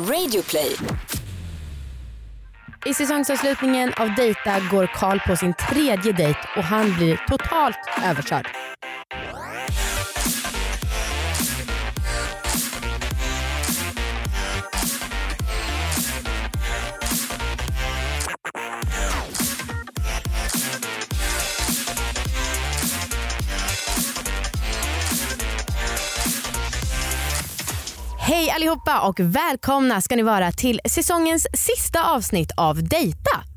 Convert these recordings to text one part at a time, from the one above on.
Radioplay. I säsongsavslutningen av Dejta går Karl på sin tredje dejt och han blir totalt överkörd. Hej allihopa och välkomna ska ni vara till säsongens sista avsnitt av Dejta.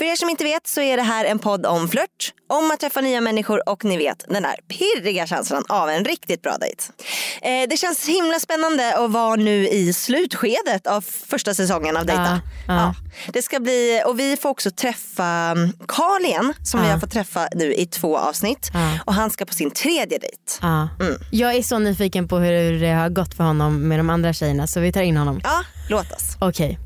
För er som inte vet så är det här en podd om flört, om att träffa nya människor och ni vet den där pirriga känslan av en riktigt bra dejt. Eh, det känns himla spännande att vara nu i slutskedet av första säsongen av Dejta. Ja, ja. det ska bli, och vi får också träffa mm, Carl igen som vi Ja. har fått träffa nu i två avsnitt. Ja. Och han ska på sin tredje dejt. Ja. Mm. Jag är så nyfiken på hur det har gått för honom med de andra tjejerna så vi tar in honom. Ja, låt oss. Okej.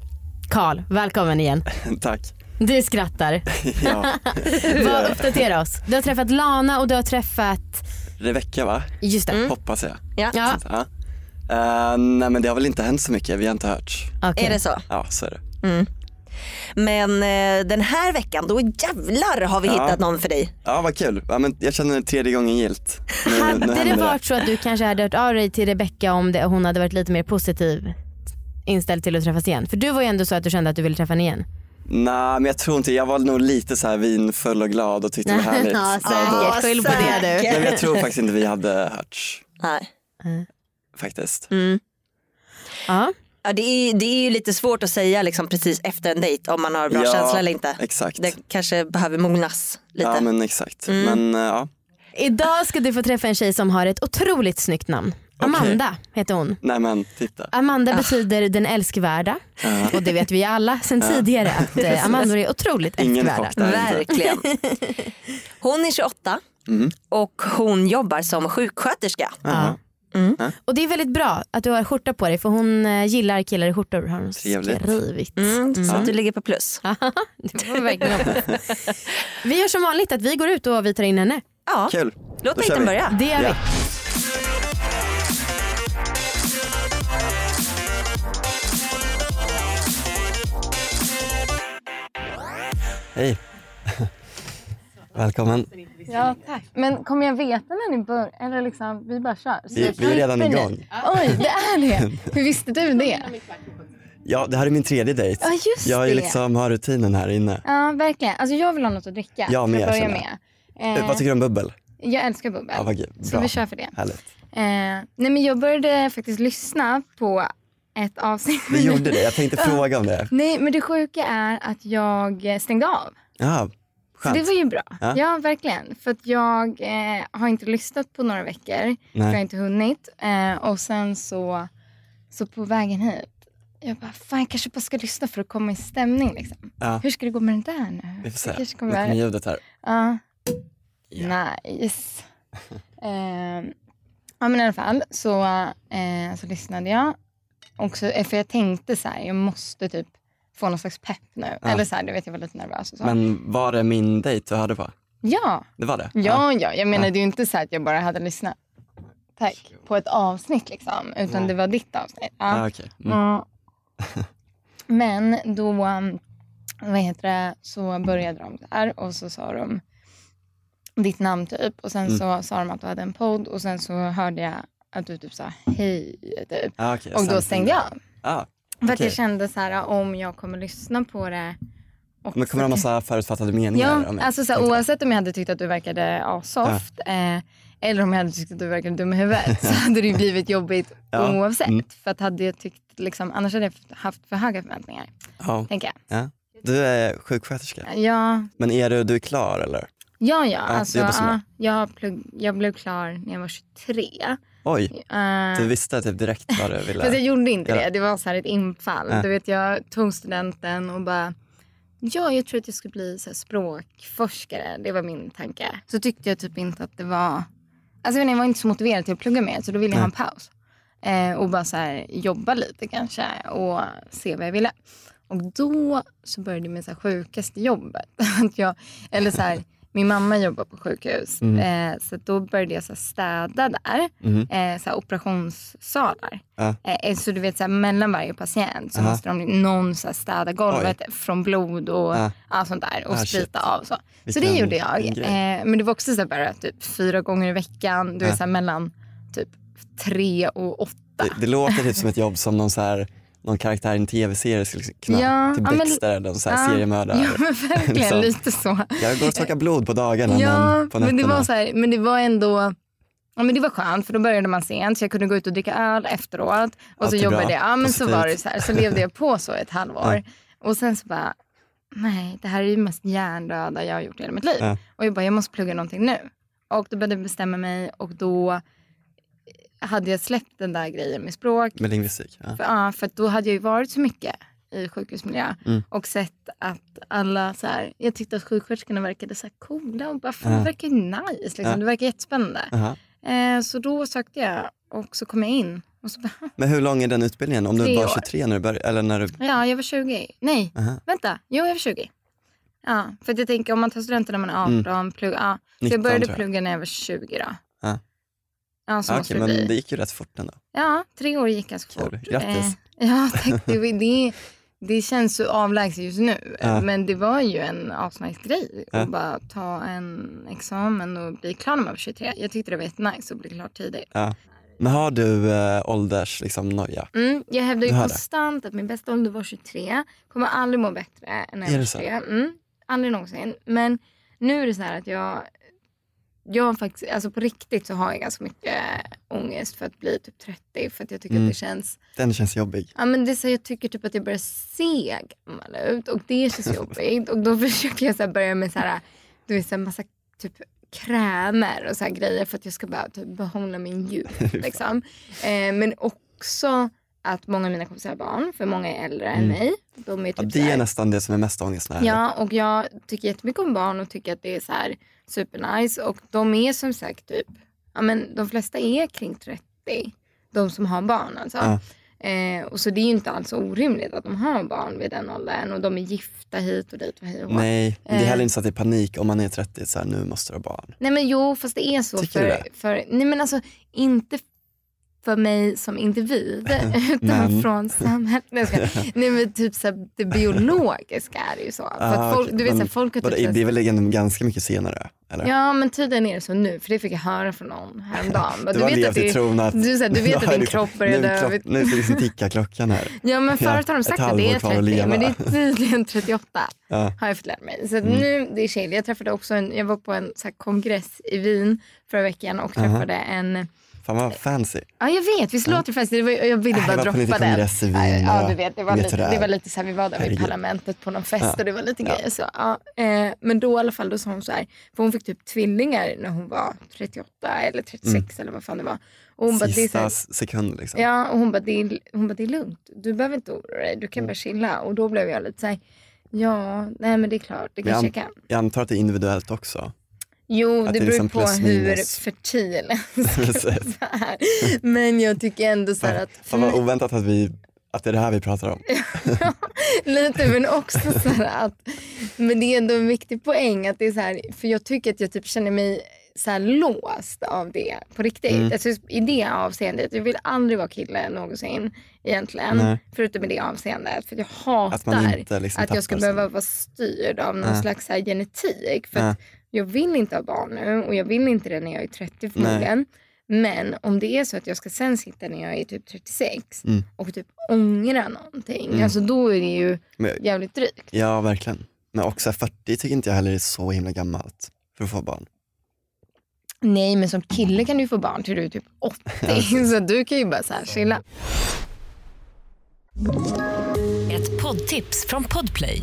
Karl, välkommen igen. Tack. Du skrattar. Ja. Vad, uppdatera oss. Du har träffat Lana och du har träffat, Rebecka va? just det. Hoppas jag. Ja. Ja, Ja. Eh, nej men det har väl inte hänt så mycket, vi har inte hört. okej. Är det så? Ja så är det. Men eh, den här veckan, då jävlar har vi Ja. hittat någon för dig. Ja vad kul, ja, men jag känner tredje gången gilt. Nu, nu Hade det varit så att du kanske hade hört av dig till Rebecca om det, hon hade varit lite mer positiv inställd till att träffas igen? För du var ju ändå så att du kände att du ville träffa henne igen. Nej men jag tror inte, jag var nog lite så här vinfull och glad och tyckte det var härligt. ja, säkert. Skyll på det du. säkert. Men jag tror faktiskt inte vi hade hörts Nej. faktiskt. Mm. Ja. Ja, det, är, det är ju lite svårt att säga liksom, precis efter en dejt om man har bra Ja, känsla eller inte. Exakt. Det kanske behöver mognas lite. Ja men exakt. Mm. Men eh, ja, Idag ska du få träffa en tjej som har ett otroligt snyggt namn. Amanda heter hon. nej men titta. Amanda betyder den älskvärda Ja. och det vet vi alla sen tidigare att eh, Amandor är otroligt Ingen älskvärda. Verkligen. Hon är 28 Mm. och hon jobbar som sjuksköterska. Jaha. Och det är väldigt bra att du har skjorta på dig för hon eh, gillar killar i skjortor har hon Trevligt. skrivit. Mm, Så Ja. att du ligger på plus. det var verkligen hoppas. Vi gör som vanligt att vi går ut och vi tar in henne. Ja, Kul. låt dejten börja. Det gör vi. Hej. Välkommen. Ja, tack. Men kommer jag veta när ni börjar? Eller liksom, vi bara kör? Så Vi, vi är redan igång. Oj, det är det. Hur visste du det? Ja det här är min tredje dejt. Ja, just jag är det. liksom, har rutinen här inne. Ja, verkligen. Alltså jag vill ha något att dricka. Jag med, för att börja känner med. Eh, Eh, Vad tycker du om bubbel? jag älskar bubbel. Ja, vad gud. Så vi kör för det. Härligt. Eh, nej men jag började faktiskt lyssna på ett avsnitt. Vi gjorde det, jag tänkte fråga om det. Nej men det sjuka är att jag stängde av. Ja, Så skönt. det var ju bra. Ja. Ja, verkligen. För att jag eh, har inte lyssnat på några veckor. För jag har Nej. inte hunnit. Eh, och sen så, så på vägen hit. Jag bara, fan jag kanske bara ska lyssna för att komma i stämning. Liksom. Ja, Hur ska det gå med den där nu? vi får Det se. kanske kommer kommer ljudet här. Ja. Ja. Nice. eh, ja men i alla fall så, eh, så lyssnade jag. Också, eh, för jag tänkte så här, jag måste typ få någon slags pepp nu. Ja. Eller så här, du vet jag var lite nervös och så. Men var det min dejt du hörde på? ja, Det var det? ja, ja. Jag menar Ja. det är ju inte så att jag bara hade lyssnat. Tack. På ett avsnitt liksom. Utan Nej. det var ditt avsnitt. Ja, Ja. okej. Mm. Mm. Men då, um, vad heter det, så började de här och så sa de ditt namn typ och sen Mm. så sa de att du hade en podd och sen så hörde jag att du typ sa hej typ. Ja, okej, Och då stängde jag. Ja, För att okej. jag kände så här om jag kommer lyssna på det. Och men kommer det ha massa förutfattade meningar Ja, om mig? alltså så här, jag. oavsett om jag hade tyckt att du verkade asoft eh, eller om jag hade tyckt att du verkade dum i huvudet så hade det blivit jobbigt Ja, oavsett. mm. För att hade jag tyckt, liksom, annars hade jag haft för höga förväntningar. Ja. Tänker jag. Ja. Du är sjuksköterska, Ja, men är du, du är klar eller? ja, ja. alltså, ja jag, har plugg, jag blev klar när jag var 23. Oj, Uh, du visste typ direkt vad du ville. Fast jag gjorde inte Ja. det. Det var så här ett infall. Ja. Du vet, jag tog studenten och bara Ja, jag tror att jag skulle bli så språkforskare. Det var min tanke. Så tyckte jag typ inte att det var... Alltså jag, var inte så motiverad till att plugga mer så då ville jag ha en paus. Eh, och bara så här, jobba lite kanske och se vad jag ville. Och då så började med så här sjukaste jobbet. att jag, eller så här, min mamma jobbar på sjukhus. Mm. Eh, så då började jag så städa där. Mhm. Eh, så operationssalar. Ja. Eh, så du vet så mellan varje patient så Aha. måste de, någon så städa golvet från blod och Ja. allt sånt där. Och Ah, shit. sprita av. Så, så det gjorde jag. Eh, men det var också så här, bara typ fyra gånger i veckan. Du Ja. vet, så mellan typ tre och åtta. Det, det låter typ som ett jobb som någon, så här, någon karaktär i en tv-serie skulle kunna, Ja, typ ja, men- Dexter eller så här Ja. seriemördare. Ja men verkligen Liksom. lite så. Jag går och torkar blod på dagarna Ja, men på men det, nätterna. var så här, men det var ändå Ja, men det var skönt för då började man sent så jag kunde gå ut och dricka öl efteråt. Och så jobbade bra. jag. Ja, men så var det så här. Så levde jag på så ett halvår. Och sen så bara, nej det här är ju mest hjärndöda jag har gjort i hela mitt liv. Ja. Och jag bara, jag måste plugga någonting nu. Och då började jag bestämma mig och då hade jag släppt den där grejen med språk. Med lingvistik. Ja. För, ja, för då hade jag ju varit så mycket i sjukhusmiljö Mm. och sett att alla så här, jag tyckte att sjuksköterskorna verkade så här coola och bara fan Ja. det verkar ju nice liksom. Ja. Det verkar jättespännande. Aha. Eh, så då sökte jag och så kom jag in och så bara, Men hur lång är den utbildningen? Om du var år. 23 när du började? Eller när du... ja jag var 20. Nej, Aha. vänta, jo jag var 20. Ja, för jag tänker om man tar studenten när man är 18, plugga, ja. Så 19 jag började jag. plugga när jag var 20 då. Ja. Ja, måste Okej, det men bli. det gick ju rätt fort ändå. Ja, tre år gick ganska fort. Grattis. Eh, ja, tack. Det, det, det känns så avlägset just nu. Ja. Men det var ju en asnice grej Ja. att bara ta en examen och bli klar när man var 23. Jag tyckte det var jättenice att bli klar tidigt. Ja. Men har du äh, ålders liksom, noja? Mm, jag hävdar ju har det. konstant att min bästa ålder var 23. Kommer aldrig må bättre än när Är jag var så? 23. Mm, aldrig någonsin. Men nu är det så här att jag, jag har faktiskt, alltså på riktigt så har jag ganska mycket ångest för att bli typ 30. För att jag tycker Mm. att det känns Den känns jobbig. Ja, men det är så jag tycker typ att jag börjar se gammal ut och det känns jobbigt. Och då försöker jag så börja med så här, du vet, så här massa typ krämer och så grejer för att jag ska bara typ behålla min youth. liksom. eh, men också att många av mina kompisar har barn, för många är äldre än Mm. mig. De är typ Ja, det här- är nästan det som är mest ångest när Ja, och jag tycker jättemycket om barn och tycker att det är så här supernice. Och de är som sagt typ, ja men de flesta är kring 30. De som har barn alltså. Ja. Eh, och så det är ju inte alls orimligt att de har barn vid den åldern. Och de är gifta hit och dit och hej och hå. Nej, det är Eh. heller inte så att det är panik om man är 30, så här, nu måste du ha barn. Nej men jo, fast det är så Tycker du för, det? för, nej men alltså inte för mig som individ utan från samhället. Nej, nej men typ så här, det biologiska är det ju så. Ah, att folk, okej. du vet, så Men här, folk har vadå, typ det är väl ganska mycket senare? Eller? Ja men tydligen är det så nu för det fick jag höra från någon häromdagen. Du har levt i tron att, du, så här, du vet att din det- kropp börjar nu, dö. nu ska liksom ticka klockan här. Ja men förut har de sagt att det är kvar att 30 leva. men det är tydligen 38 Ja. Mm. har jag fått lära mig. Så att nu det är chill. Jag träffade också en, jag var på en så här, kongress i Wien förra veckan och träffade en Fan vad fancy. Ja jag vet, visst låter det fest. Det var, jag ville bara var droppa den. kongress i Wien Ja du vet, det var, lite, det det var lite så här, vi var där vid parlamentet på någon fest och det var lite grejer så. Ja. Eh, men då i alla fall då sa hon så här, för hon fick typ tvillingar när hon var 38 eller 36 eller vad fan det var. Och hon bara, det Sista här, sekund liksom. Ja, och hon bara, det är, hon bara, det är lugnt. Du behöver inte oroa dig. Du kan Mm. bara chilla. Och då blev jag lite så här, ja, nej men det är klart, det kanske jag, jag kan. jag antar att det är individuellt också. Jo, att det det är beror på hur fertil här. Men jag tycker ändå så här att, Fan vad oväntat att, vi, att det är det här vi pratar om. lite men också så här att, men det är ändå en viktig poäng att det är så här, för jag tycker att jag typ känner mig så här låst av det på riktigt. Mm. Alltså, I det avseendet. Jag vill aldrig vara kille någonsin egentligen. Nej. Förutom i det avseendet. För jag hatar Att liksom att jag ska behöva vara styrd av någon Ja. slags så här genetik. För jag vill inte ha barn nu och jag vill inte det när jag är 30 förmodligen. Men om det är så att jag ska sen sitta när jag är typ 36 Mm. och typ ångra någonting. Mm. Alltså då är det ju Men, jävligt drygt. ja verkligen. Men också 40 tycker inte jag heller är så himla gammalt för att få barn. Nej men som kille kan du få barn till du är typ 80. så du kan ju bara så här chilla. Ett poddtips från Podplay.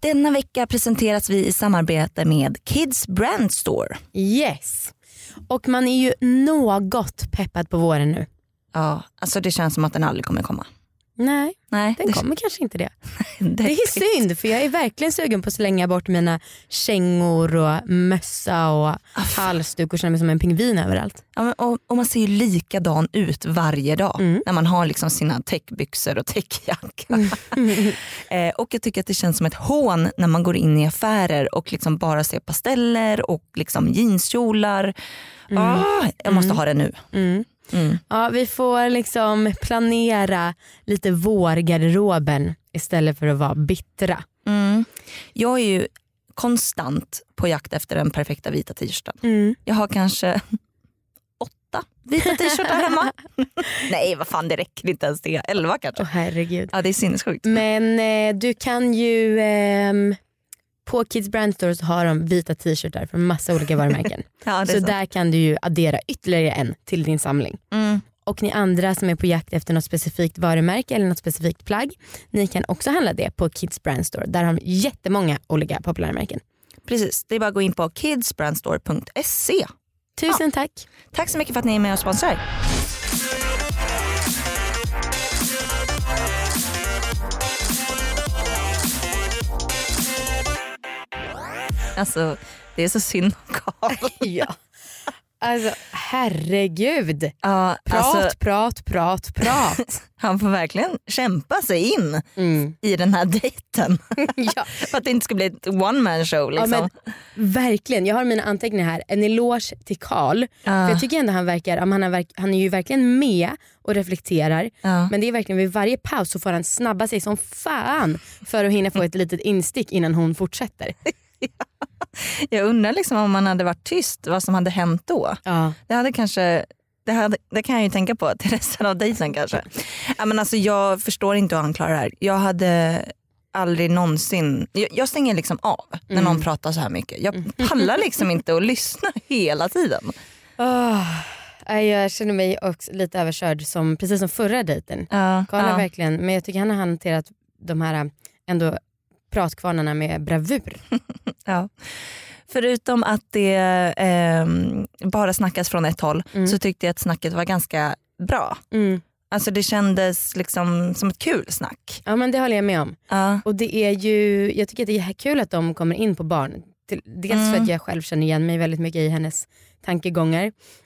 Denna vecka presenteras vi i samarbete med Kids Brand Store. Yes. Och man är ju något peppad på våren nu. Ja, alltså det känns som att den aldrig kommer komma. Nej, Nej, den kommer kanske inte det. det, Det är synd för jag är verkligen sugen på att slänga bort mina kängor och mössa och halsduk och känna mig som en pingvin överallt. Ja, men, och, och man ser ju likadan ut varje dag Mm. när man har liksom sina täckbyxor och täckjacka. eh, och jag tycker att det känns som ett hån när man går in i affärer och liksom bara ser pasteller och liksom jeanskjolar. Ah, jag måste ha det nu. Mm. Ja, vi får liksom planera lite vårgarderoben istället för att vara bittra. Mm. Jag är ju konstant på jakt efter den perfekta vita t-shirten. Mm. Jag har kanske åtta vita t-shirtar hemma. Nej vad fan det räcker inte ens det. Elva kanske. Åh herregud. Ja det är sinnessjukt. Men eh, du kan ju ehm, på Kids Brand Store så har de vita t-shirtar från massa olika varumärken. Ja, så sant. där kan du ju addera ytterligare en till din samling. Mm. Och ni andra som är på jakt efter något specifikt varumärke eller något specifikt plagg, ni kan också handla det på Kids Brand Store. Där har de jättemånga olika populärmärken. Precis, det är bara att gå in på kidsbrandstore.se. Tusen tack. Tack så mycket för att ni är med och sponsrar. Alltså det är så synd om Karl. ja. Alltså herregud. Ja, Prat, alltså, prat, prat, prat. han får verkligen kämpa sig in Mm. i den här dejten. ja. för att det inte ska bli ett one man show. Ja, Liksom. men, verkligen, jag har mina anteckningar här. En eloge till Karl. För jag tycker ändå han verkar, ja, han, är han är ju verkligen med och reflekterar. Ja. Men det är verkligen vid varje paus så får han snabba sig som fan för att hinna få ett litet instick innan hon fortsätter. Jag undrar liksom om man hade varit tyst, vad som hade hänt då. Ja. Det hade kanske det, hade, det kan jag ju tänka på till resten av dejten kanske. Ja, men alltså, jag förstår inte hur han klarar det här. Jag hade aldrig någonsin, jag, jag stänger liksom av när någon pratar så här mycket. Jag pallar liksom inte att lyssna hela tiden. Oh, jag känner mig också lite överkörd som, precis som förra dejten. Ja, Karl ja. verkligen, men jag tycker han har hanterat de här ändå pratkvarnarna med bravur. Ja. Förutom att det ehm, bara snackas från ett håll Mm. så tyckte jag att snacket var ganska bra. Mm. Alltså det kändes liksom som ett kul snack. Ja men det håller jag med om. Ja. Och det är ju, jag tycker att det är kul att de kommer in på barn. Dels för Mm. att jag själv känner igen mig väldigt mycket i hennes tankegångar.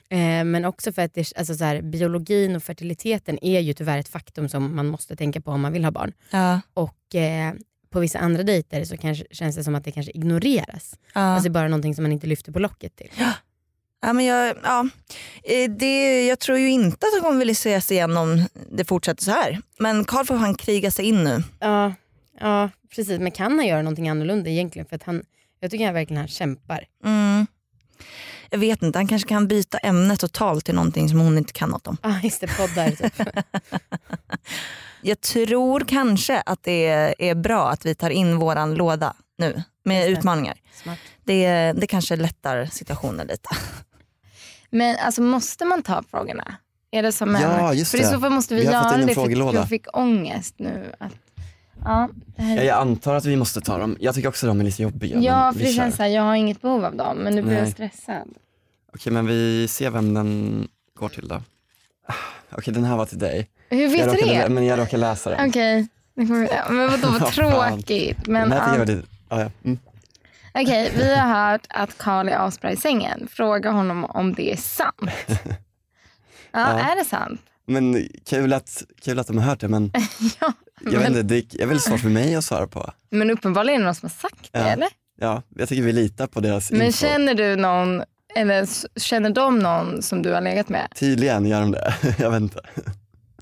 Eh, men också för att det, alltså så här, biologin och fertiliteten är ju tyvärr ett faktum som man måste tänka på om man vill ha barn. Ja. Och eh, på vissa andra dejter så kanske, känns det som att det kanske ignoreras. Ja. Alltså bara någonting som man inte lyfter på locket till. Ja, men jag, ja, Eh, det, jag tror ju inte att de kommer vilja ses igen om det fortsätter så här. Men Karl får han kriga sig in nu. Ja, ja precis. Men kan han göra någonting annorlunda egentligen? För att han, jag tycker han verkligen han kämpar. Mm. Jag vet inte, han kanske kan byta ämne totalt till någonting som hon inte kan något om. Ja ah, just det, poddar typ. Jag tror kanske att det är, bra att vi tar in våran låda nu med Just det. utmaningar. Smart. Det, det kanske lättar situationen lite. Men alltså måste man ta frågorna? Är det som Ja, en... just För i det. så fall måste vi, Vi göra det för jag fick ångest nu. Att, ja, det här Ja, jag antar att vi måste ta dem. Jag tycker också de är lite jobbiga. ja för det kör. känns så här, jag har inget behov av dem men nu blir jag stressad. Okej, men vi ser vem den går till då. Ah, Okej, den här var till dig. Hur vet du det? Men jag råkar läsa den. Okej, det ja, men vadå vad tråkigt. Men, Men jag ja. det ah, ja. mm. Okej, vi har hört att Karl är asbra i sängen. Fråga honom om det är sant. Ja, Ja. är det sant? men kul att, kul att de har hört det men ja, jag vet men, inte, det är väldigt svårt för mig att svara på. men uppenbarligen är det någon som har sagt det, Ja. eller? Ja, jag tycker vi litar på deras Men info. känner du någon, eller känner de någon som du har legat med? Tydligen gör de det, jag vet inte.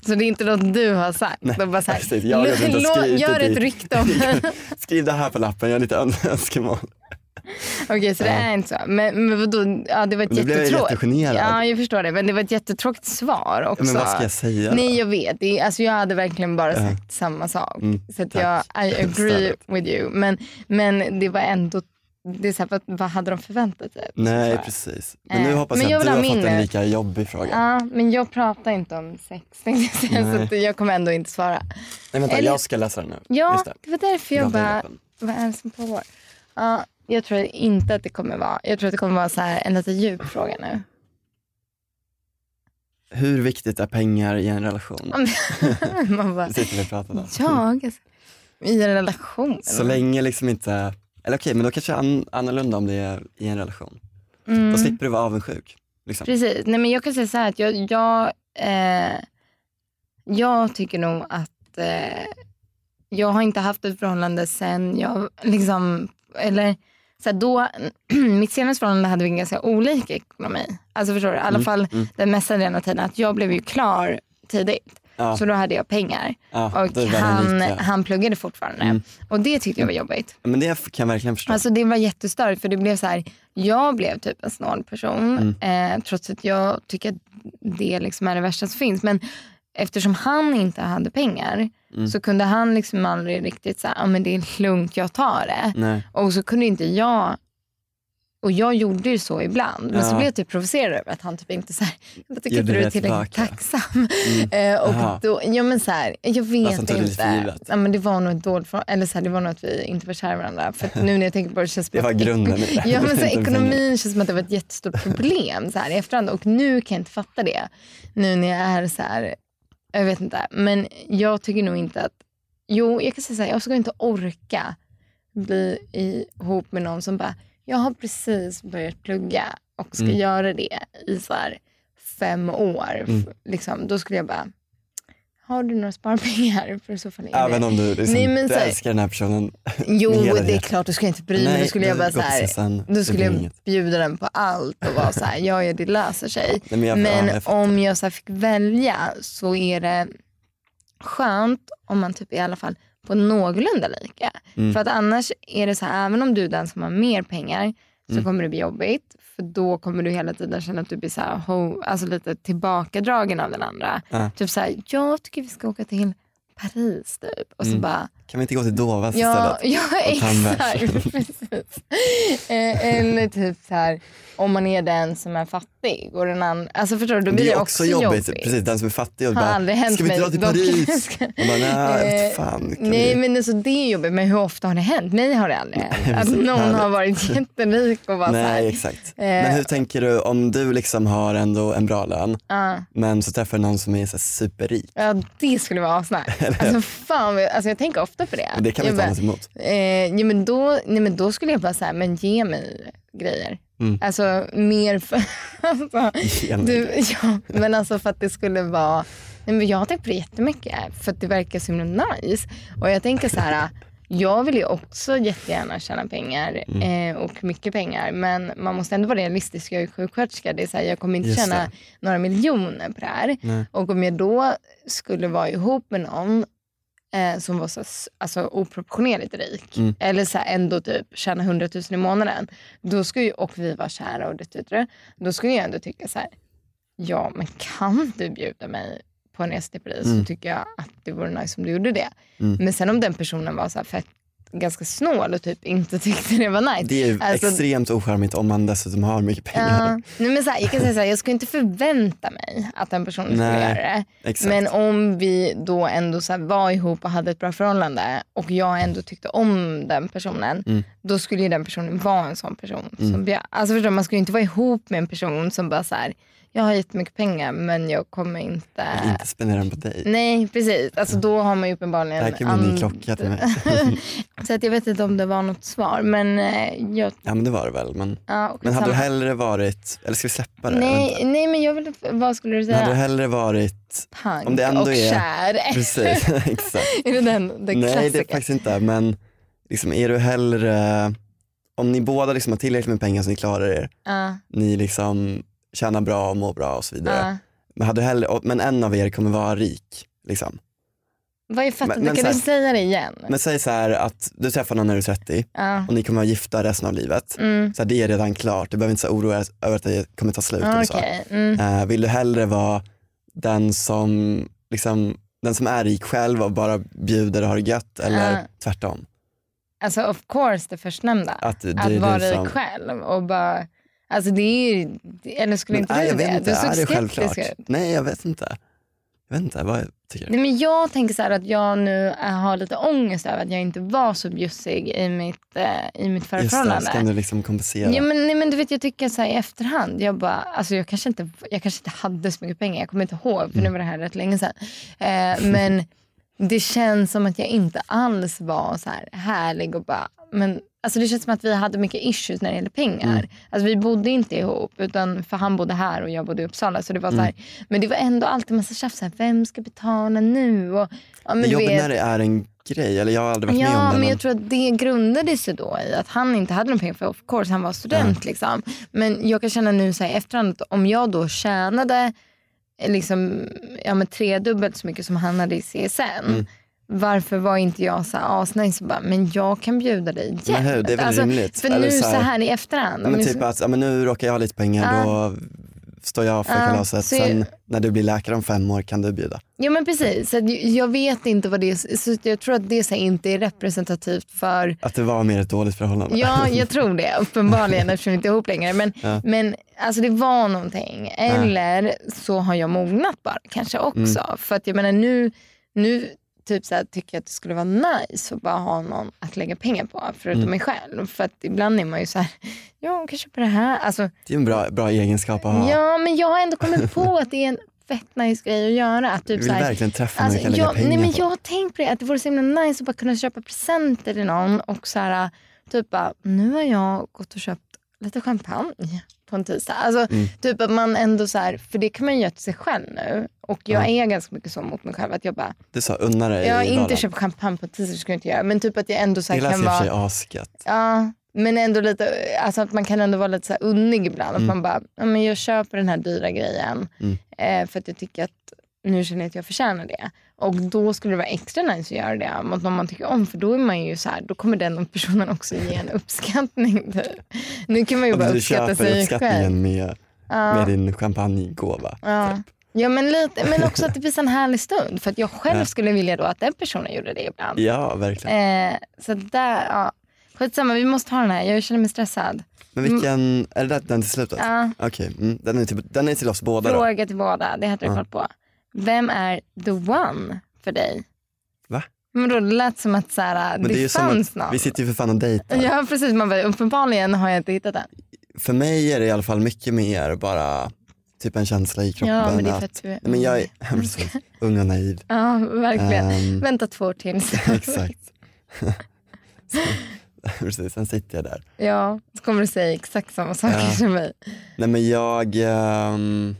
Så det är inte något du har sagt? Nej, de bara så här, precis. Jag har inte "Lå- skrivit gör ett rykte om Skriv det här på lappen, jag har lite ön- önskemål. Okej, så det Ja. är inte så. Men, men vadå, ja, det var ett jättetråkigt. Ja, jag förstår det. Men det var ett jättetråkigt svar också. Men vad ska jag säga? Nej, jag vet. Det alltså, jag hade verkligen bara Ja. sagt samma sak. Mm, så jag, I agree with you. Men, men det var ändå, det är så här, vad, vad hade de förväntat sig? Nej precis. Men nu Eh, hoppas men jag jag att du har ha fått en nu. lika jobbig fråga. Ja, men jag pratar inte om sex tänkte jag säga, så jag kommer ändå inte svara. Nej vänta, Eller- jag ska läsa den nu. Ja, Just det. det var därför jag dig bara, vad är det som pågår? Ja, jag tror inte att det kommer vara, jag tror att det kommer vara så här, en lite djup fråga nu. hur viktigt är pengar i en relation? Man bara, sitter vi och pratar om. jag alltså, i en relation. Så länge liksom inte, eller okej men då kanske an, annorlunda om det är i en relation. Mm. Då slipper du vara avundsjuk. Liksom. Precis. Nej, men jag kan säga så här att jag, jag, eh, jag tycker nog att eh, jag har inte haft ett förhållande sen jag liksom, eller så då, mitt senaste förhållande hade vi en ganska olika ekonomi. Alltså förstår du? I alla Mm, fall mm. den mesta delen av tiden. Att jag blev ju klar tidigt. Ja, Så då hade jag pengar. ja, Och då är det han, han pluggade fortfarande. Mm. Och det tyckte jag var jobbigt. Men det kan jag verkligen förstå. Alltså det var jättestörigt för det blev så här, jag blev typ en snål person Mm. eh, trots att jag tycker att det liksom är det värsta som finns. Men eftersom han inte hade pengar Mm. så kunde han liksom aldrig riktigt säga, ja men det är lugnt, jag tar det. Nej. Och så kunde inte jag, och jag gjorde ju så ibland, men så Ja. blev jag typ provocerad över att han typ inte så här, jag tycker inte du är det tillräckligt tillbaka. tacksam. Mm. Eh, och Aha. då, ja men så här, jag vet det inte. givet. Ja, men det var nog ett dåligt förhåll- eller så här, det var nog att vi inte var kära varandra. För att nu när jag tänker på det känns Det var grunden i det. Ja, men så här, ekonomin känns som att det var ett jättestort problem så här, i efterhand. Och nu kan jag inte fatta det. Nu när jag är så här, jag vet inte. Men jag tycker nog inte att, jo jag kan säga så här, jag skulle inte orka bli ihop med någon som bara, jag har precis börjat plugga och ska Mm. göra det i så här fem år. Mm. Liksom, då skulle jag bara, har du några sparpengar? För så fall är det- Även om du, liksom, Nej, men du här- älskar den här personen. Jo, det är hjärtat. klart, då skulle jag inte bry mig. Nej, Då skulle jag bara så här, sen. då skulle jag inget. bjuda den på allt och vara så här, ja, ja det löser sig. Nej, men jag, Men ja, jag om jag så här fick välja så är det skönt om man typ i alla fall på någorlunda lika. Mm. För att annars är det så här, även om du är den som har mer pengar så Mm. kommer det bli jobbigt. För då kommer du hela tiden känna att du blir så här, ho, alltså lite tillbakadragen av den andra. Ja. Typ så här, jag tycker vi ska åka till Paris typ. Och så Mm. bara, Kan vi inte gå till Dovas Ja, istället? ja exakt. Precis. Eh, Eller typ så här, om man är den som är fattig och den andra, alltså förstår du, då blir det är också jobbigt, jobbigt. precis den som är fattig och bara, aldrig hänt ska vi inte dra till Paris? Ska- Och bara, nej, Eh, fan. Nej vi? men alltså det är jobbigt, men hur ofta har det hänt? Mig har det aldrig hänt. Att någon har varit jätterik och bara så Nej här, exakt. Men hur tänker du om du liksom har ändå en bra lön ja, men så träffar du någon som är så superrik? ja det skulle vara asnice. Alltså fan, alltså jag tänker ofta på det. Det kan jag bara, något emot. Eh, ja, men då, nej, men då skulle jag bara säga, men ge mig grejer. Mm. Alltså mer för... alltså, du, ja, men alltså för att det skulle vara... Nej, men jag har tänkt på det jättemycket för att det verkar så himla nice. Och jag tänker så här, jag vill ju också jättegärna tjäna pengar Mm. eh, och mycket pengar. Men man måste ändå vara realistisk. Jag är sjuksköterska. Det är så här, jag kommer inte Just tjäna det. några miljoner på det här. Nej. Och om jag då skulle vara ihop med någon eh, som var så, alltså, oproportionerligt rik, Mm. eller så här, ändå typ tjäna 100 000 i månaden, då skulle ju, och vi var kära och det, det, då skulle jag ändå tycka så här, ja men kan du bjuda mig på en resa till Paris Mm. så tycker jag att det vore nice om du gjorde det. Mm. Men sen om den personen var så här fett, ganska snål och typ inte tyckte det var nice. Det är Alltså- extremt ocharmigt om man dessutom har mycket pengar. Ja, nej, men så här, jag kan säga så här, jag skulle inte förvänta mig att den personen skulle Nej, göra det. Exakt. Men om vi då ändå så var ihop och hade ett bra förhållande och jag ändå tyckte om den personen, Mm. då skulle ju den personen vara en sån person. Mm. Som alltså förstår, man skulle inte vara ihop med en person som bara så här, jag har jättemycket pengar men jag kommer inte... Inte spendera den på dig. Nej precis, alltså då har man ju uppenbarligen... Det här kan bli and- klocka till mig. så att jag vet inte om det var något svar men eh, jag... Ja men det var det väl. Men, Ja, men hade du skitsamma. hellre varit, eller ska vi släppa det? Nej, nej men jag vill, vad skulle du Men hade du säga? hellre varit, Punk om det ändå och är- kär. precis, exakt. är det den, den Nej det är faktiskt inte, men liksom, är du hellre, om ni båda liksom har tillräckligt med pengar så ni klarar er, Ja, ni liksom tjänar bra och mår bra och så vidare. ja. Men, hade hellre, och- men en av er kommer vara rik. Liksom. Vad är fattat? Men- men kan här- du säga det igen? Men säg så här att du träffar någon när du är 30 Ja. och ni kommer vara gifta resten av livet. Mm. Så här, det är redan klart, du behöver inte så oroa dig över att det kommer ta slut. så. Okej. Mm. Eh, vill du hellre vara den som, liksom, den som är rik själv och bara bjuder och har det gött eller tvärtom? Alltså of course det förstnämnda. Att, det Att är vara rik som, själv och bara, alltså det är ju, eller skulle men, inte nej, du det? inte, du såg är det självklart? Nej jag vet inte. Jag vet inte, vad tycker du? Nej, men jag tänker så här att jag nu är- har lite ångest över att jag inte var så bjussig i mitt, eh, i mitt förra Just det, förhållande. kan du liksom kompensera. Ja, men, nej, men du vet, jag tycker så här i efterhand, jag, bara, alltså, jag, kanske inte, jag kanske inte hade så mycket pengar, jag kommer inte ihåg för nu Mm. var det här rätt länge sedan. Eh, men det känns som att jag inte alls var så här härlig och bara, men Alltså det känns som att vi hade mycket issues när det gäller pengar. Mm. Alltså vi bodde inte ihop, utan för han bodde här och jag bodde i Uppsala. Så det var så Mm. här, men det var ändå alltid massa tjafs. så här, Vem ska betala nu? Och, ja, men det jobbigt när det är en grej, eller jag har aldrig varit med om Ja, det. men jag tror att det grundade sig då i att han inte hade någon pengar för of course han var student. Liksom. Men jag kan känna nu så här, efterhand att om jag då tjänade liksom, ja, men tredubbelt så mycket som han hade i CSN. Mm. Varför var inte jag så här asnice och bara, men jag kan bjuda dig jämt. Men hur, det är väl alltså, rimligt. För Eller nu så så här- här, i efterhand. Ja, men typ att ja, men nu råkar jag ha lite pengar, Ja. då står jag för Ja, kalaset. så- Sen när du blir läkare om fem år kan du bjuda. Ja men precis, så jag vet inte vad det är. Så jag tror att det så här, inte är representativt för Att det var mer ett dåligt förhållande. Ja, jag tror det. Uppenbarligen eftersom vi inte är ihop längre. Men, Ja. men alltså det var någonting. Eller så har jag mognat bara kanske också. Mm. För att jag menar nu, nu typ så här, tycker jag att det skulle vara nice att bara ha någon att lägga pengar på. Förutom Mm. mig själv. För att ibland är man ju så här, ja hon kan köpa det här. Alltså, Det är en bra, bra egenskap att ha. ja men jag har ändå kommit på att det är en fett nice grej att göra. Att typ vill så här, verkligen träffa någon Alltså, du kan lägga jag, pengar nej, men på. jag har tänkt på det, att det vore så himla nice att bara kunna köpa presenter till någon och så här, typ bara, nu har jag gått och köpt lite champagne på en tisdag. Alltså, Mm. typ att man ändå så här, för det kan man ju göra till sig själv nu. Och jag Ja. är ganska mycket så mot mig själv att jag bara, Du sa unna dig jag har inte köpt champagne på tisdag, det ska jag inte göra. Men typ att jag ändå så Det här, lät i kan och för sig vara, asgött. ja, men ändå lite, alltså att man kan ändå vara lite så unnig ibland. Att Mm. man bara, ja, men jag köper den här dyra grejen Mm. eh, för att jag tycker att nu känner jag att jag förtjänar det. Och då skulle det vara extra nice att göra det mot någon man tycker om för då är man ju så här, då kommer den personen också ge en uppskattning. Typ. Nu kan man ju bara du uppskatta köper sig själv. uppskattningen med, Ja. med din champagnegåva. Ja. Typ. Ja men, lite, men också att det blir en härlig stund. För att jag själv Ja. skulle vilja då att den personen gjorde det ibland. Ja, verkligen. Eh, så där, ja. Skitsamma, vi måste ha den här. Jag känner mig stressad. Men vilken, är det den till slutet? Ja. Okej, mm, den, är till, den är till oss båda då. Fråga till båda, det hade du koll på. Vem är the one för dig? Va? Men då det lät som att så här, Men det, det fanns att, någon. vi sitter ju för fan och dejtar. Ja precis, man bara, uppenbarligen har jag inte hittat den. För mig är det i alla fall mycket mer bara typ en känsla i kroppen. Ja men det är att, för att du är men jag är precis, ung och naiv. Ja verkligen. Ehm, Vänta två år till. exakt. Så, precis, sen sitter jag där. ja, så kommer du säga exakt samma saker Ja. som mig. Nej men jag ehm,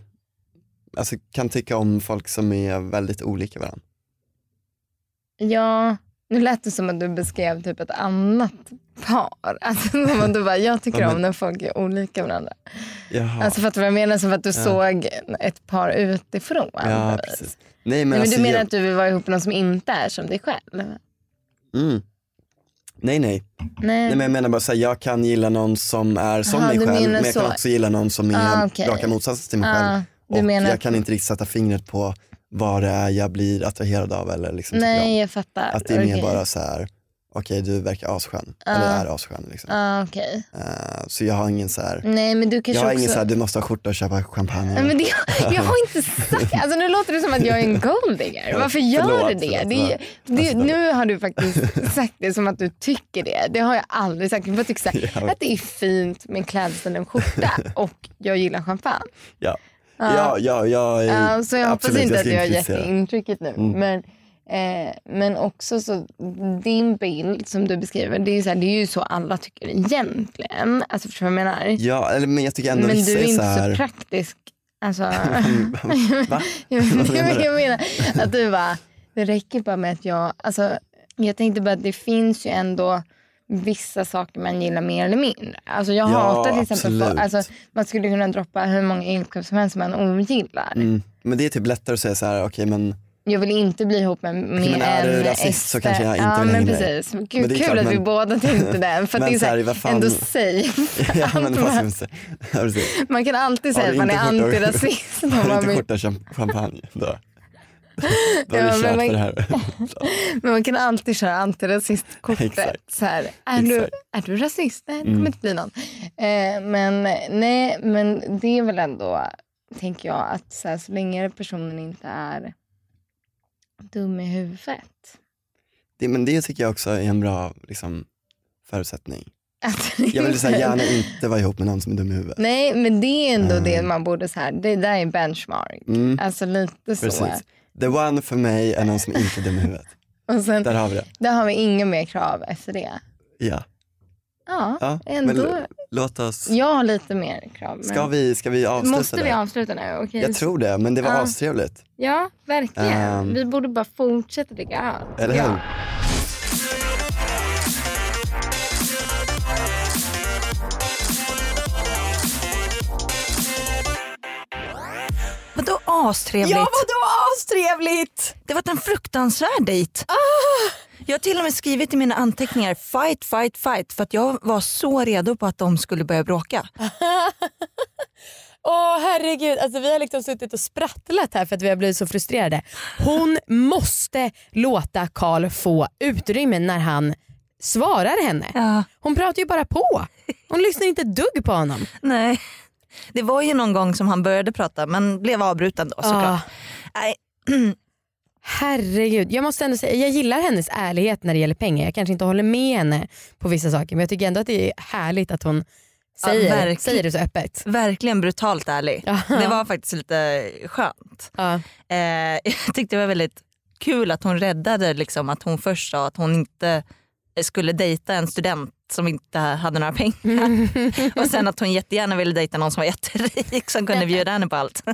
alltså, kan tycka om folk som är väldigt olika varandra. Ja, nu lät det som att du beskrev typ ett annat par. Alltså som att du bara, jag tycker Ja, om när folk är olika varandra. Jaha. Alltså fattar du vad jag menar? Som att du såg ett par utifrån. ja, precis. Nej men, Nej, men alltså, du menar jag, att du vill vara ihop med någon som inte är som dig själv? mm. Nej nej. Nej. Nej men jag menar bara såhär, jag kan gilla någon som är som Aha, mig själv men jag kan så. också gilla någon som är Ah, okej. raka motsatsen till mig själv. Och menar jag kan inte riktigt sätta fingret på vad det är jag blir attraherad av eller liksom om. Nej, jag fattar. Att det är mer Okej. bara så här: okej du verkar asskön, Ja. eller är asskön. Liksom. Ah, okej. Eh, så jag har ingen så här, Nej, men du jag kanske har också... ingen så här, du måste ha skjorta och köpa champagne. Nej, men det, jag har inte sagt... Alltså, nu låter det som att jag är en golddigger. Varför gör Förlåt, du det? förlåt, det, det Alltså, nu har du faktiskt sagt det som att du tycker det. Det har jag aldrig sagt. Jag bara tycker så här, Ja. att det är fint med klädsel och skjorta och jag gillar champagne. Ja. Ja, ja, jag är Ja, så jag hoppas inte att ska jag har gett intrycket nu. Mm. Men, eh, men också så din bild som du beskriver, det är, så här, det är ju så alla tycker egentligen. Alltså förstår du vad jag menar? Ja, eller, men jag tycker ändå men du är så inte här, så praktisk. Alltså, Va? jag, menar jag, jag menar att du bara, det räcker bara med att jag, alltså, jag tänkte bara att det finns ju ändå vissa saker man gillar mer eller mindre. Alltså jag Ja, hatar till exempel, folk- alltså, man skulle kunna droppa hur många egenskaper som helst som man ogillar. Mm. Men det är typ lättare att säga så här, okej men Jag vill inte bli ihop med, med men är en du rasist så kanske jag inte ja, vill men precis. Gud, Men det är kul att vi men- båda tänkte det. För det är så här, fan- ändå safe. ja, men man- man. Man kan alltid säga att man är antirasist. Har du man inte skjorta champ- champagne då? Då har Ja, kört man- för det här. Men man kan alltid köra antirasistkortet. Exakt. Så här, är, du, är du rasist? Nej, det Mm. kommer inte bli någon. Eh, men, nej, men det är väl ändå, tänker jag, att så, här, så länge personen inte är dum i huvudet. Det, men det tycker jag också är en bra liksom, förutsättning. Jag vill här, gärna inte vara ihop med någon som är dum i huvudet. Nej men det är ändå Mm. det man borde så här, det där är benchmark. Mm, Alltså lite så. The one för mig är någon som inte är dum i huvudet. Och sen Där har vi det. där har vi inga mer krav efter det. Ja. Ja, Ja, ändå. men låt oss. Jag har lite mer krav. Men... Ska vi, ska vi avsluta Måste vi det? avsluta nu? Okej. Jag tror det, men det var Ja. astrevligt. Ja, verkligen. Ehm. Vi borde bara fortsätta dricka öl. Eller ja. hur? Vadå astrevligt? Ja vadå astrevligt? Det var en fruktansvärd dejt. Jag har till och med skrivit i mina anteckningar fight, fight, fight för att jag var så redo på att de skulle börja bråka. Åh herregud, alltså, vi har liksom suttit och sprattlat här för att vi har blivit så frustrerade. Hon måste låta Karl få utrymme när han svarar henne. Ja, Hon pratar ju bara på. Hon lyssnar inte ett dugg på honom. nej. Det var ju någon gång som han började prata men blev avbruten då såklart. Ah, Nej, herregud, jag måste ändå säga jag gillar hennes ärlighet när det gäller pengar. Jag kanske inte håller med henne på vissa saker men jag tycker ändå att det är härligt att hon säger, verkligen. säger det så öppet. verkligen brutalt ärlig. Ja. Det var faktiskt lite skönt. Ja. Eh, jag tyckte det var väldigt kul att hon räddade liksom, att hon först sa att hon inte skulle dejta en student som inte hade några pengar. Och sen att hon jättegärna ville dejta någon som var jätterik som kunde bjuda henne på allt.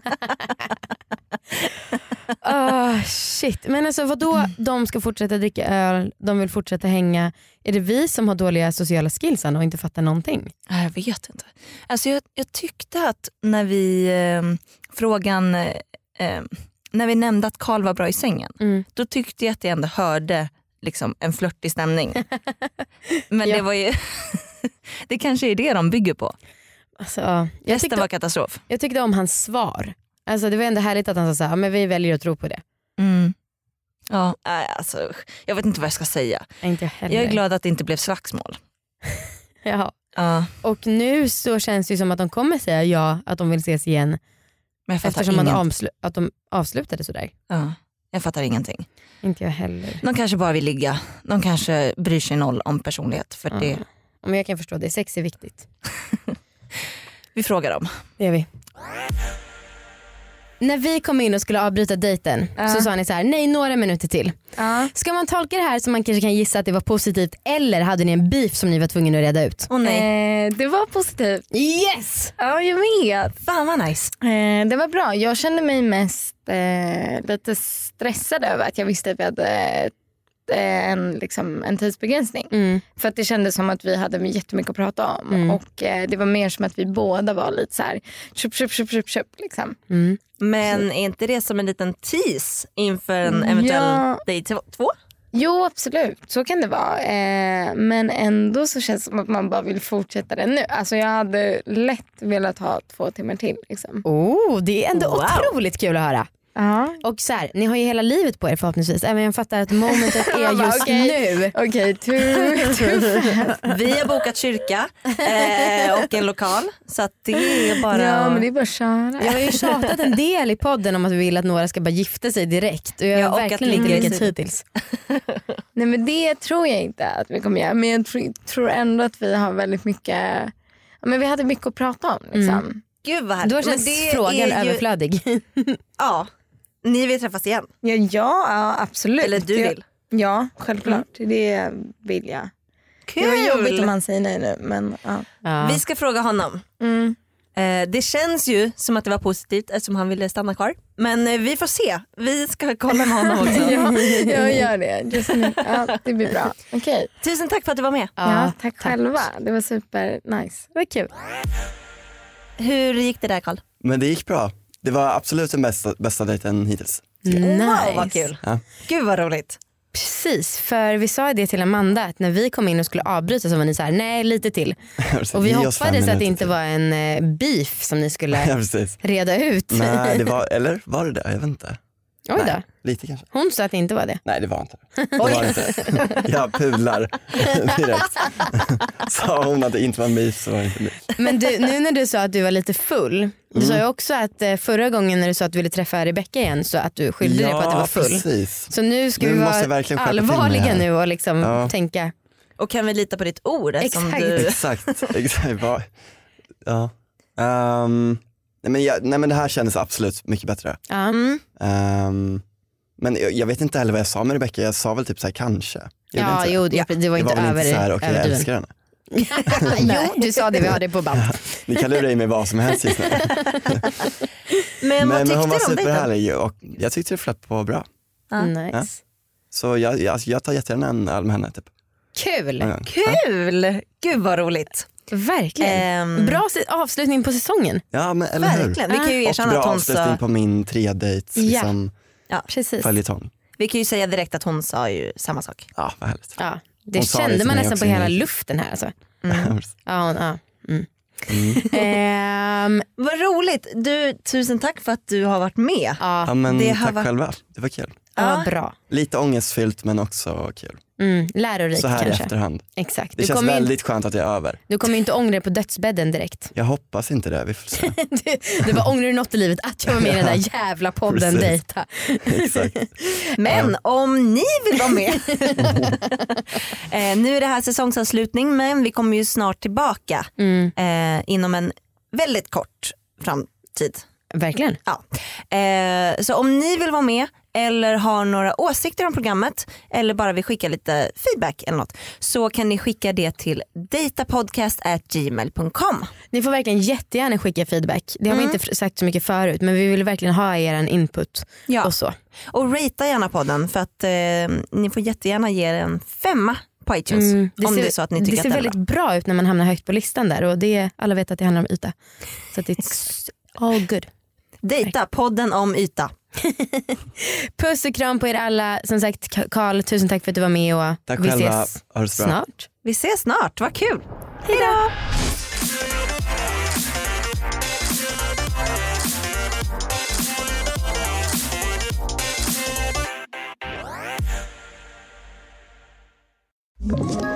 Ah, shit. Men alltså vadå, de ska fortsätta dricka öl, de vill fortsätta hänga. Är det vi som har dåliga sociala skills och inte fattar någonting? Ja, Jag vet inte. Alltså jag, jag tyckte att när vi eh, frågan eh, eh, när vi nämnde att Karl var bra i sängen, Mm. då tyckte jag att jag ändå hörde liksom, en flörtig stämning. Men Ja. det var ju det kanske är det de bygger på. Alltså, ja. jag, Resten tyckte, var katastrof. jag tyckte om hans svar. Alltså, det var ändå härligt att han sa så här, "Ja, men vi väljer att tro på det. Mm. Ja, nej, alltså, jag vet inte vad jag ska säga. Inte jag heller. Jag är glad att det inte blev slagsmål. Ja. Ja, Och nu så känns det som att de kommer säga ja, att de vill ses igen eftersom att, att de avslutade sådär. ja, jag fattar ingenting. Inte jag heller. De kanske bara vill ligga. De kanske bryr sig noll om personlighet. För Ja. det, Men jag kan förstå det, sex är viktigt. vi frågar dem. Det gör vi. När vi kom in och skulle avbryta dejten Ja. så sa ni så här: nej några minuter till. Ja. Ska man tolka det här som man kanske kan gissa att det var positivt eller hade ni en beef som ni var tvungna att reda ut? Åh nej, Eh, det var positivt. Yes! Ja, jag vet. fan vad nice. Eh, det var bra. Jag kände mig mest eh, lite stressad över att jag visste att vi hade eh, en, liksom, en tidsbegränsning. Mm. För att det kändes som att vi hade jättemycket att prata om. Mm. Och eh, det var mer som att vi båda var lite så här, köp, köp, köp, köp, köp. Liksom. Mm. Men är inte det som en liten tease inför en eventuell ja. dejt två? Jo absolut, så kan det vara. Eh, men ändå så känns det som att man bara vill fortsätta det nu. Alltså jag hade lätt velat ha två timmar till. Liksom. Oh, det är ändå Wow. otroligt kul att höra. Ja. Och så här, ni har ju hela livet på er förhoppningsvis. Även jag fattar att momentet är just okej. nu. Okej, too, too fast. Vi har bokat kyrka eh, och en lokal. Så att det är bara... Ja men det är bara att köra. Jag har ju tjatat en del i podden om att vi vill att några ska bara gifta sig direkt och jag har Ja, och verkligen inte lyckats hittills. Nej men det tror jag inte att vi kommer göra. Men jag tror, tror ändå att vi har väldigt mycket, men vi hade mycket att prata om. Liksom. Gud vad härligt. Då känns frågan ju- överflödig. Ja, ni vill träffas igen. Ja, ja, absolut. Eller du Jag- vill. Ja självklart, det vill jag. Kul! Det var jobbigt om han säger nej nu men ja. Ja. Vi ska fråga honom. Mm. Eh, det känns ju som att det var positivt eftersom han ville stanna kvar. Men eh, vi får se. Vi ska kolla med honom också. ja, jag gör det. Just nu. Ja, det blir bra. Okej. Tusen tack för att du var med. Ja, tack, själva. Det var super nice. Det var kul. Hur gick det där Karl? Men det gick bra. Det var absolut den bästa, bästa dejten hittills. Nice. Wow vad kul. Ja. Gud vad roligt. Precis, för vi sa det till Amanda att när vi kom in och skulle avbryta så var ni så här: nej lite till. Och vi hoppades att det inte till. var en eh, beef som ni Ja skulle precis. reda ut. Nej, det var, eller var det det? Jag vet inte. Oj då. Nej, lite kanske. Hon sa att det inte var det. Nej det var inte det. var inte. Jag pudlar direkt. Sa hon att det inte var en beef så var det inte beef. Men du, nu när du sa att du var lite full, Du sa Mm. ju också att eh, förra gången när du sa att du ville träffa Rebecca igen så att du skyllde dig på att du var full. precis. Så nu ska Nu vi vara allvarliga nu och liksom Ja. tänka. Och kan vi lita på ditt ord? Exakt. Du... Exakt, exakt. Ja. Ehm, nej, men jag, nej men det här kändes absolut mycket bättre. Ja. Mm. Ehm, men jag, jag vet inte heller vad jag sa med Rebecca, jag sa väl typ så här kanske. Jag Ja, inte? jo, det, det var det inte var väl över, inte så här, okej jag älskar henne. Jo, du sa det, vi har det på band. Ni kan lura i mig vad som helst just nu. Men vad men, tyckte men hon var du om dig då? superhärlig och jag tyckte det flöt på bra. Ja. Nice. Så jag, jag, alltså, jag tar jättegärna en öl med henne. Typ. Kul. Kul! Gud vad roligt. verkligen. Ehm, Bra avslutning på säsongen. Ja men eller hur. Verkligen. Vi kan ju Och erkänna bra att hon avslutning sa, på min tre dates Ja. liksom, Precis. följetong. vi kan ju säga direkt att hon sa ju samma sak. Ja vad härligt. Ja, det kände man nästan på hela luften här. Alltså. Ja, hon, ja. Mm. Mm. Ehm, Vad roligt. Du, tusen tack för att du har varit med. ja, Ja men Det har tack varit- själva, det var kul. ja, Ja. bra. Lite ångestfyllt men också kul. Mm, lärorikt Så här i kanske. efterhand. Exakt. Det Du känns kommer, väldigt skönt att jag är över. du kommer ju inte ångra dig på dödsbädden direkt. Jag hoppas inte det, vi får se. Du, du bara ångrar du något i livet? Att jag var med i den där jävla podden Precis. Dejta. Exakt. Men om ni vill vara med. eh, nu är det här säsongsavslutning men vi kommer ju snart tillbaka Mm, eh, inom en väldigt kort framtid. verkligen. Ja. Eh, så om ni vill vara med eller har några åsikter om programmet eller bara vill skicka lite feedback eller något så kan ni skicka det till datapodcast@gmail.com. Ni får verkligen jättegärna skicka feedback. Det har Mm. vi inte sagt så mycket förut men vi vill verkligen ha er input Ja. och så. Och ratea gärna podden för att eh, ni får jättegärärna ge en femma på iTunes Mm, om ser, det är så att ni tycker det ser väldigt bra. bra. ut när man hamnar högt på listan där och det, alla vet att det handlar om yta. Så att it's all good. Dejta, podden om yta. Puss och kram på er alla. Som sagt Karl, tusen tack för att du var med och Tack vi själva, ses ha snart. Vi ses snart, vad kul. Hejdå! Ett